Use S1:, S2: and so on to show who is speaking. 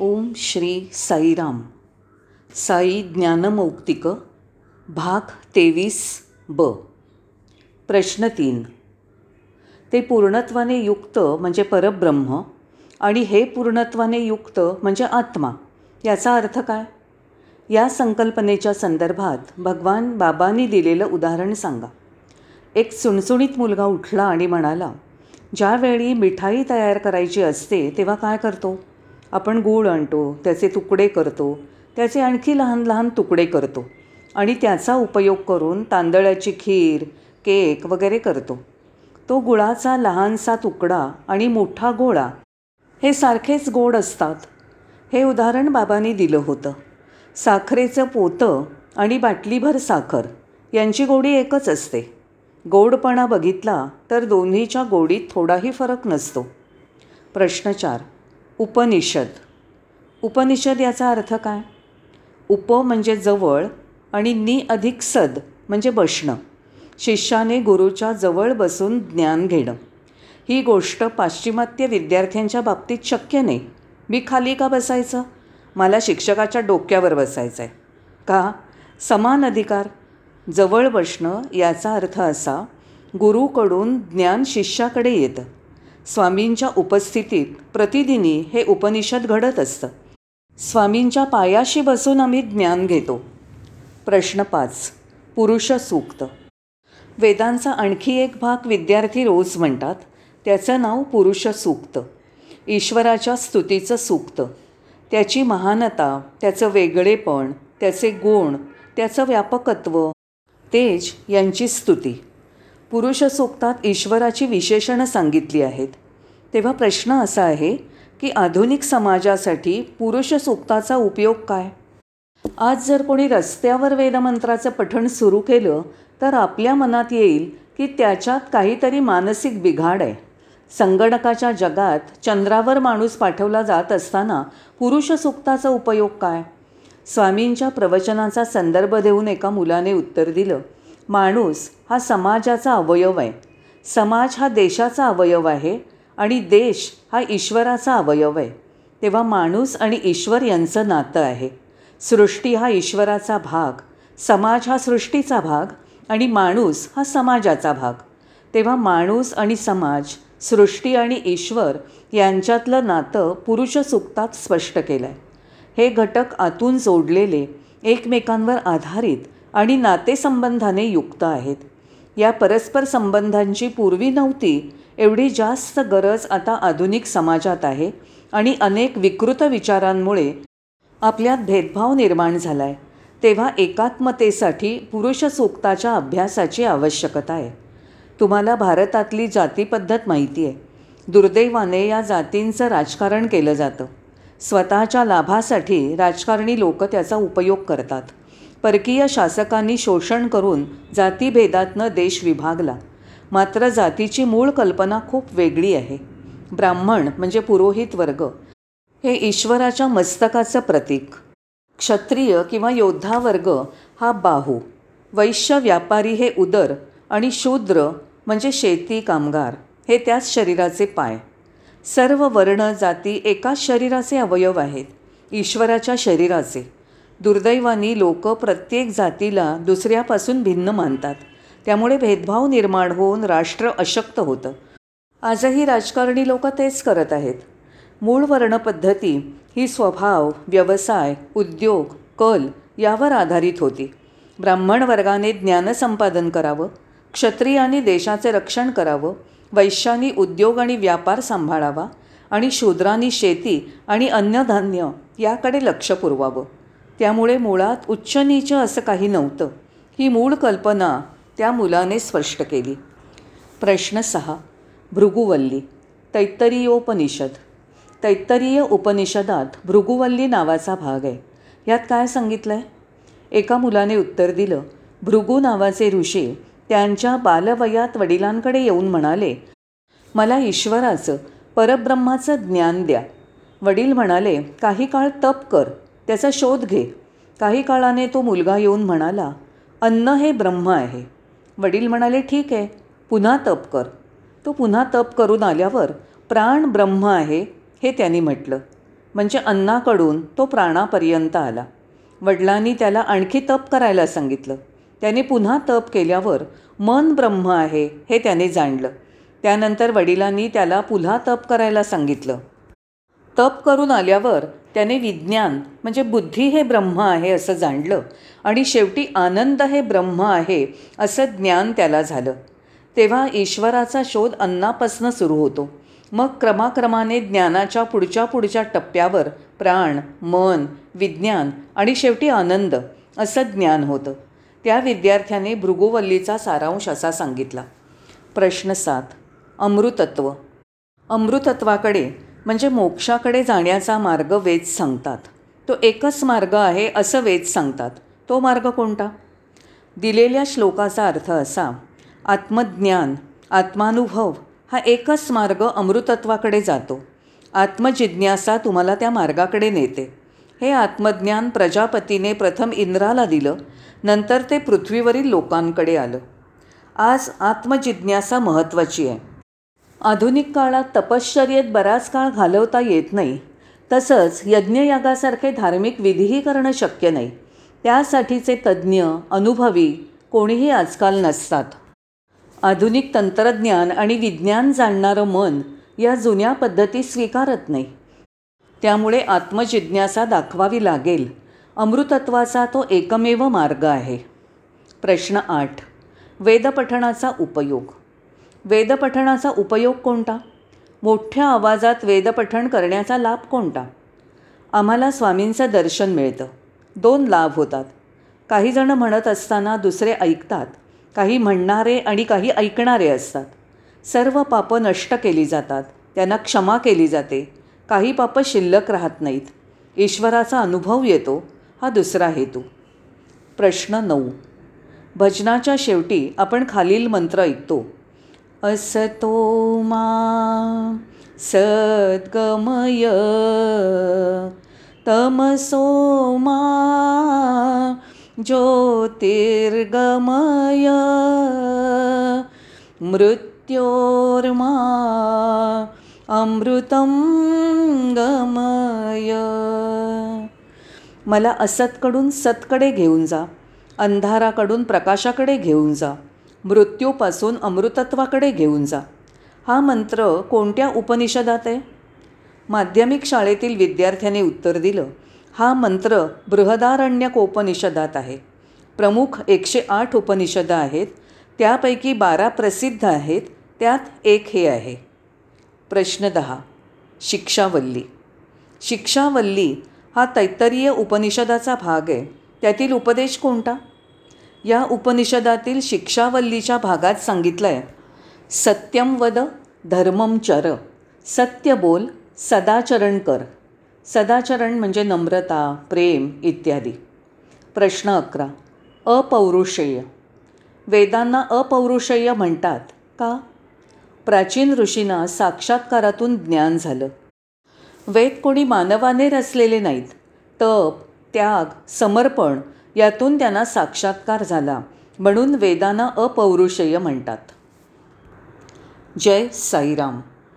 S1: ओम श्री साईराम. साई ज्ञानमौक्तिक भाग तेवीस ब. प्रश्न तीन. ते पूर्णत्वाने युक्त म्हणजे परब्रह्म आणि हे पूर्णत्वाने युक्त म्हणजे आत्मा. याचा अर्थ काय? या संकल्पनेच्या संदर्भात भगवान बाबांनी दिलेलं उदाहरण सांगा. एक सुणसुणीत मुलगा उठला आणि म्हणाला ज्यावेळी मिठाई तयार करायची असते तेव्हा काय करतो? आपण गूळ आणतो त्याचे तुकडे करतो त्याचे आणखी लहान लहान तुकडे करतो आणि त्याचा उपयोग करून तांदळाची खीर केक वगैरे करतो. तो गुळाचा लहानसा तुकडा आणि मोठा गोळा हे सारखेच गोड असतात. हे उदाहरण बाबांनी दिलं होतं. साखरेचं पोतं आणि बाटलीभर साखर यांची गोडी एकच असते. गोडपणा बघितला तर दोन्हीच्या गोडीत थोडाही फरक नसतो. प्रश्न चार. उपनिषद. उपनिषद याचा अर्थ काय? उप म्हणजे जवळ आणि नि अधिक सद म्हणजे बसणं. शिष्याने गुरुच्या जवळ बसून ज्ञान घेणं. ही गोष्ट पाश्चिमात्य विद्यार्थ्यांच्या बाबतीत शक्य नाही. मी खाली का बसायचं? मला शिक्षकाच्या डोक्यावर बसायचं आहे का? समान अधिकार. जवळ बसणं याचा अर्थ असा गुरुकडून ज्ञान शिष्याकडे येतं. स्वामींच्या उपस्थितीत प्रतिदिनी हे उपनिषद घडत असतं. स्वामींच्या पायाशी बसून आम्ही ज्ञान घेतो. प्रश्न पाच. पुरुष सूक्त. वेदांचा आणखी एक भाग विद्यार्थी रोज म्हणतात त्याचं नाव पुरुष सूक्त. ईश्वराच्या स्तुतीचं सूक्त. त्याची महानता त्याचं वेगळेपण त्याचे गुण त्याचं व्यापकत्व तेज यांची स्तुती. पुरुष सूक्तात ईश्वराची विशेषणं सांगितली आहेत. तेव्हा प्रश्न असा आहे की आधुनिक समाजासाठी पुरुष सूक्ताचा उपयोग काय? आज जर कोणी रस्त्यावर वेदमंत्राचं पठण सुरू केलं तर आपल्या मनात येईल की त्याच्यात काहीतरी मानसिक बिघाड आहे. संगणकाच्या जगात चंद्रावर माणूस पाठवला जात असताना पुरुष सूक्ताचा उपयोग काय? स्वामींच्या प्रवचनाचा संदर्भ देऊन एका मुलाने उत्तर दिलं माणूस हा समाजाचा अवयव आहे. समाज हा देशाचा अवयव आहे आणि देश हा ईश्वराचा अवयव आहे. तेव्हा माणूस आणि ईश्वर यांचं नातं आहे. सृष्टी हा ईश्वराचा भाग समाज हा सृष्टीचा भाग आणि माणूस हा समाजाचा भाग. तेव्हा माणूस आणि समाज सृष्टी आणि ईश्वर यांच्यातलं नातं पुरुष सुक्तात स्पष्ट केलं आहे हे घटक आतून जोडलेले एकमेकांवर आधारित आणि नातेसंबंधाने युक्त आहेत. या परस्पर संबंधांची पूर्वी नव्हती एवढी जास्त गरज आता आधुनिक समाजात आहे आणि अनेक विकृत विचारांमुळे आपल्यात भेदभाव निर्माण झाला आहे तेव्हा एकात्मतेसाठी पुरुष सूक्ताच्या अभ्यासाची आवश्यकता आहे. तुम्हाला भारतातली जातीपद्धत माहिती आहे. दुर्दैवाने या जातींचं राजकारण केलं जातं. स्वतःच्या लाभासाठी राजकारणी लोक त्याचा उपयोग करतात. परकीय शासकांनी शोषण करून जातीभेदातनं देश विभागला. मात्र जातीची मूळ कल्पना खूप वेगळी आहे. ब्राह्मण म्हणजे पुरोहित वर्ग. हे ईश्वराच्या मस्तकाचं प्रतीक. क्षत्रिय किंवा योद्धा वर्ग हा बाहू. वैश्य व्यापारी हे उदर आणि शूद्र म्हणजे शेती कामगार. हे त्याच शरीराचे पाय. सर्व वर्ण जाती एकाच शरीराचे अवयव आहेत. ईश्वराच्या शरीराचे. दुर्दैवानी लोक प्रत्येक जातीला दुसऱ्यापासून भिन्न मानतात. त्यामुळे भेदभाव निर्माण होऊन राष्ट्र अशक्त होतं. आजही राजकारणी लोक तेच करत आहेत. मूळ वर्णपद्धती ही स्वभाव व्यवसाय उद्योग कल यावर आधारित होती. ब्राह्मण वर्गाने ज्ञानसंपादन करावं क्षत्रियांनी देशाचे रक्षण करावं वैश्यांनी उद्योग आणि व्यापार सांभाळावा आणि शूद्रांनी शेती आणि अन्नधान्य याकडे लक्ष पुरवावं. त्यामुळे मुळात उच्च नीच असं काही नव्हतं. ही मूळ कल्पना त्या मुलाने स्पष्ट केली. प्रश्न सहा. भृगुवल्ली तैत्तरीयोपनिषद. तैत्तरीय उपनिषदात भृगुवल्ली नावाचा भाग आहे. यात काय सांगितलं आहे एका मुलाने उत्तर दिलं भृगू नावाचे ऋषी त्यांच्या बालवयात वडिलांकडे येऊन म्हणाले मला ईश्वराचं परब्रह्माचं ज्ञान द्या वडील म्हणाले काही काळ तप कर त्याचा शोध घे. काही काळाने तो मुलगा येऊन म्हणाला अन्न हे ब्रह्म आहे. वडील म्हणाले ठीक आहे पुन्हा तप कर. तो पुन्हा तप करून आल्यावर प्राण ब्रह्म आहे हे त्यांनी म्हटलं. म्हणजे अन्नाकडून तो प्राणापर्यंत आला. वडिलांनी त्याला आणखी तप करायला सांगितलं. त्याने पुन्हा तप केल्यावर मन ब्रह्म आहे हे त्याने जाणलं. त्यानंतर वडिलांनी त्याला पुन्हा तप करायला सांगितलं. तप करून आल्यावर त्याने विज्ञान म्हणजे बुद्धी हे ब्रह्म आहे असं जाणलं आणि शेवटी आनंद हे ब्रह्म आहे असं ज्ञान त्याला झालं. तेव्हा ईश्वराचा शोध अन्नापासनं सुरू होतो. मग क्रमाक्रमाने ज्ञानाच्या पुढच्या पुढच्या टप्प्यावर प्राण मन विज्ञान आणि शेवटी आनंद असं ज्ञान होतं. त्या विद्यार्थ्याने भृगुवल्लीचा सारांश असा सांगितला. प्रश्न सात. अमृतत्व. अमृतत्वाकडे म्हणजे मोक्षाकडे जाण्याचा मार्ग वेद सांगतात. तो एकच मार्ग आहे असं वेद सांगतात. तो मार्ग कोणता? दिलेल्या श्लोकाचा अर्थ असा आत्मज्ञान आत्मानुभव हा एकच मार्ग अमृतत्वाकडे जातो. आत्मजिज्ञासा तुम्हाला त्या मार्गाकडे नेते. हे आत्मज्ञान प्रजापतीने प्रथम इंद्राला दिलं नंतर ते पृथ्वीवरील लोकांकडे आलं. आज आत्मजिज्ञासा महत्त्वाची आहे. आधुनिक काळात तपश्चर्येत बराच काळ घालवता येत नाही. तसंच यज्ञयागासारखे धार्मिक विधीही करणं शक्य नाही. त्यासाठीचे तज्ज्ञ अनुभवी कोणीही आजकाल नसतात. आधुनिक तंत्रज्ञान आणि विज्ञान जाणणारं मन या जुन्या पद्धती स्वीकारत नाही. त्यामुळे आत्मजिज्ञासा दाखवावी लागेल. अमृतत्वाचा तो एकमेव मार्ग आहे. प्रश्न आठ. वेदपठणाचा उपयोग. वेदपठणाचा उपयोग कोणता? मोठ्या आवाजात वेदपठण करण्याचा लाभ कोणता? आम्हाला स्वामींचं दर्शन मिळतं. दोन लाभ होतात. काही जणं म्हणत असताना दुसरे ऐकतात. काही म्हणणारे आणि काही ऐकणारे असतात. सर्व पापं नष्ट केली जातात. त्यांना क्षमा केली जाते. काही पापं शिल्लक राहत नाहीत. ईश्वराचा अनुभव येतो. हा दुसरा हेतू. प्रश्न नऊ. भजनाच्या शेवटी आपण खालील मंत्र ऐकतो. असतो मा सद्गमय. तमसो मा ज्योतिर्गमय. मृत्योर्मा अमृतं गमय. मला असतकडून सतकडे घेऊन जा अंधाराकडून प्रकाशाकडे घेऊन जा. मृत्यूपासून अमृतत्वाकडे घेऊन जा. हा मंत्र कोणत्या उपनिषदात आहे? माध्यमिक शाळेतील विद्यार्थ्याने उत्तर दिलं हा मंत्र बृहदारण्यकोपनिषदात आहे. प्रमुख एकशे आठ उपनिषदं आहेत त्यापैकी बारा प्रसिद्ध आहेत त्यात एक हे आहे. प्रश्न दहा शिक्षावल्ली. शिक्षावल्ली हा तैत्तरीय उपनिषदाचा भाग आहे. त्यातील उपदेश कोणता? या उपनिषदातील शिक्षावल्लीच्या भागात सांगितलं आहे सत्यम वद धर्मम चर. सत्य बोल सदाचरण कर. सदाचरण म्हणजे नम्रता प्रेम इत्यादी. प्रश्न अकरा. अपौरुषेय. वेदांना अपौरुषेय म्हणतात का? प्राचीन ऋषींना साक्षात्कारातून ज्ञान झालं. वेद कोणी मानवाने रचलेले नाहीत. तप त्याग समर्पण यातून त्यांना साक्षात्कार झाला म्हणून वेदांना अपौरुषेय म्हणतात. जय साईराम.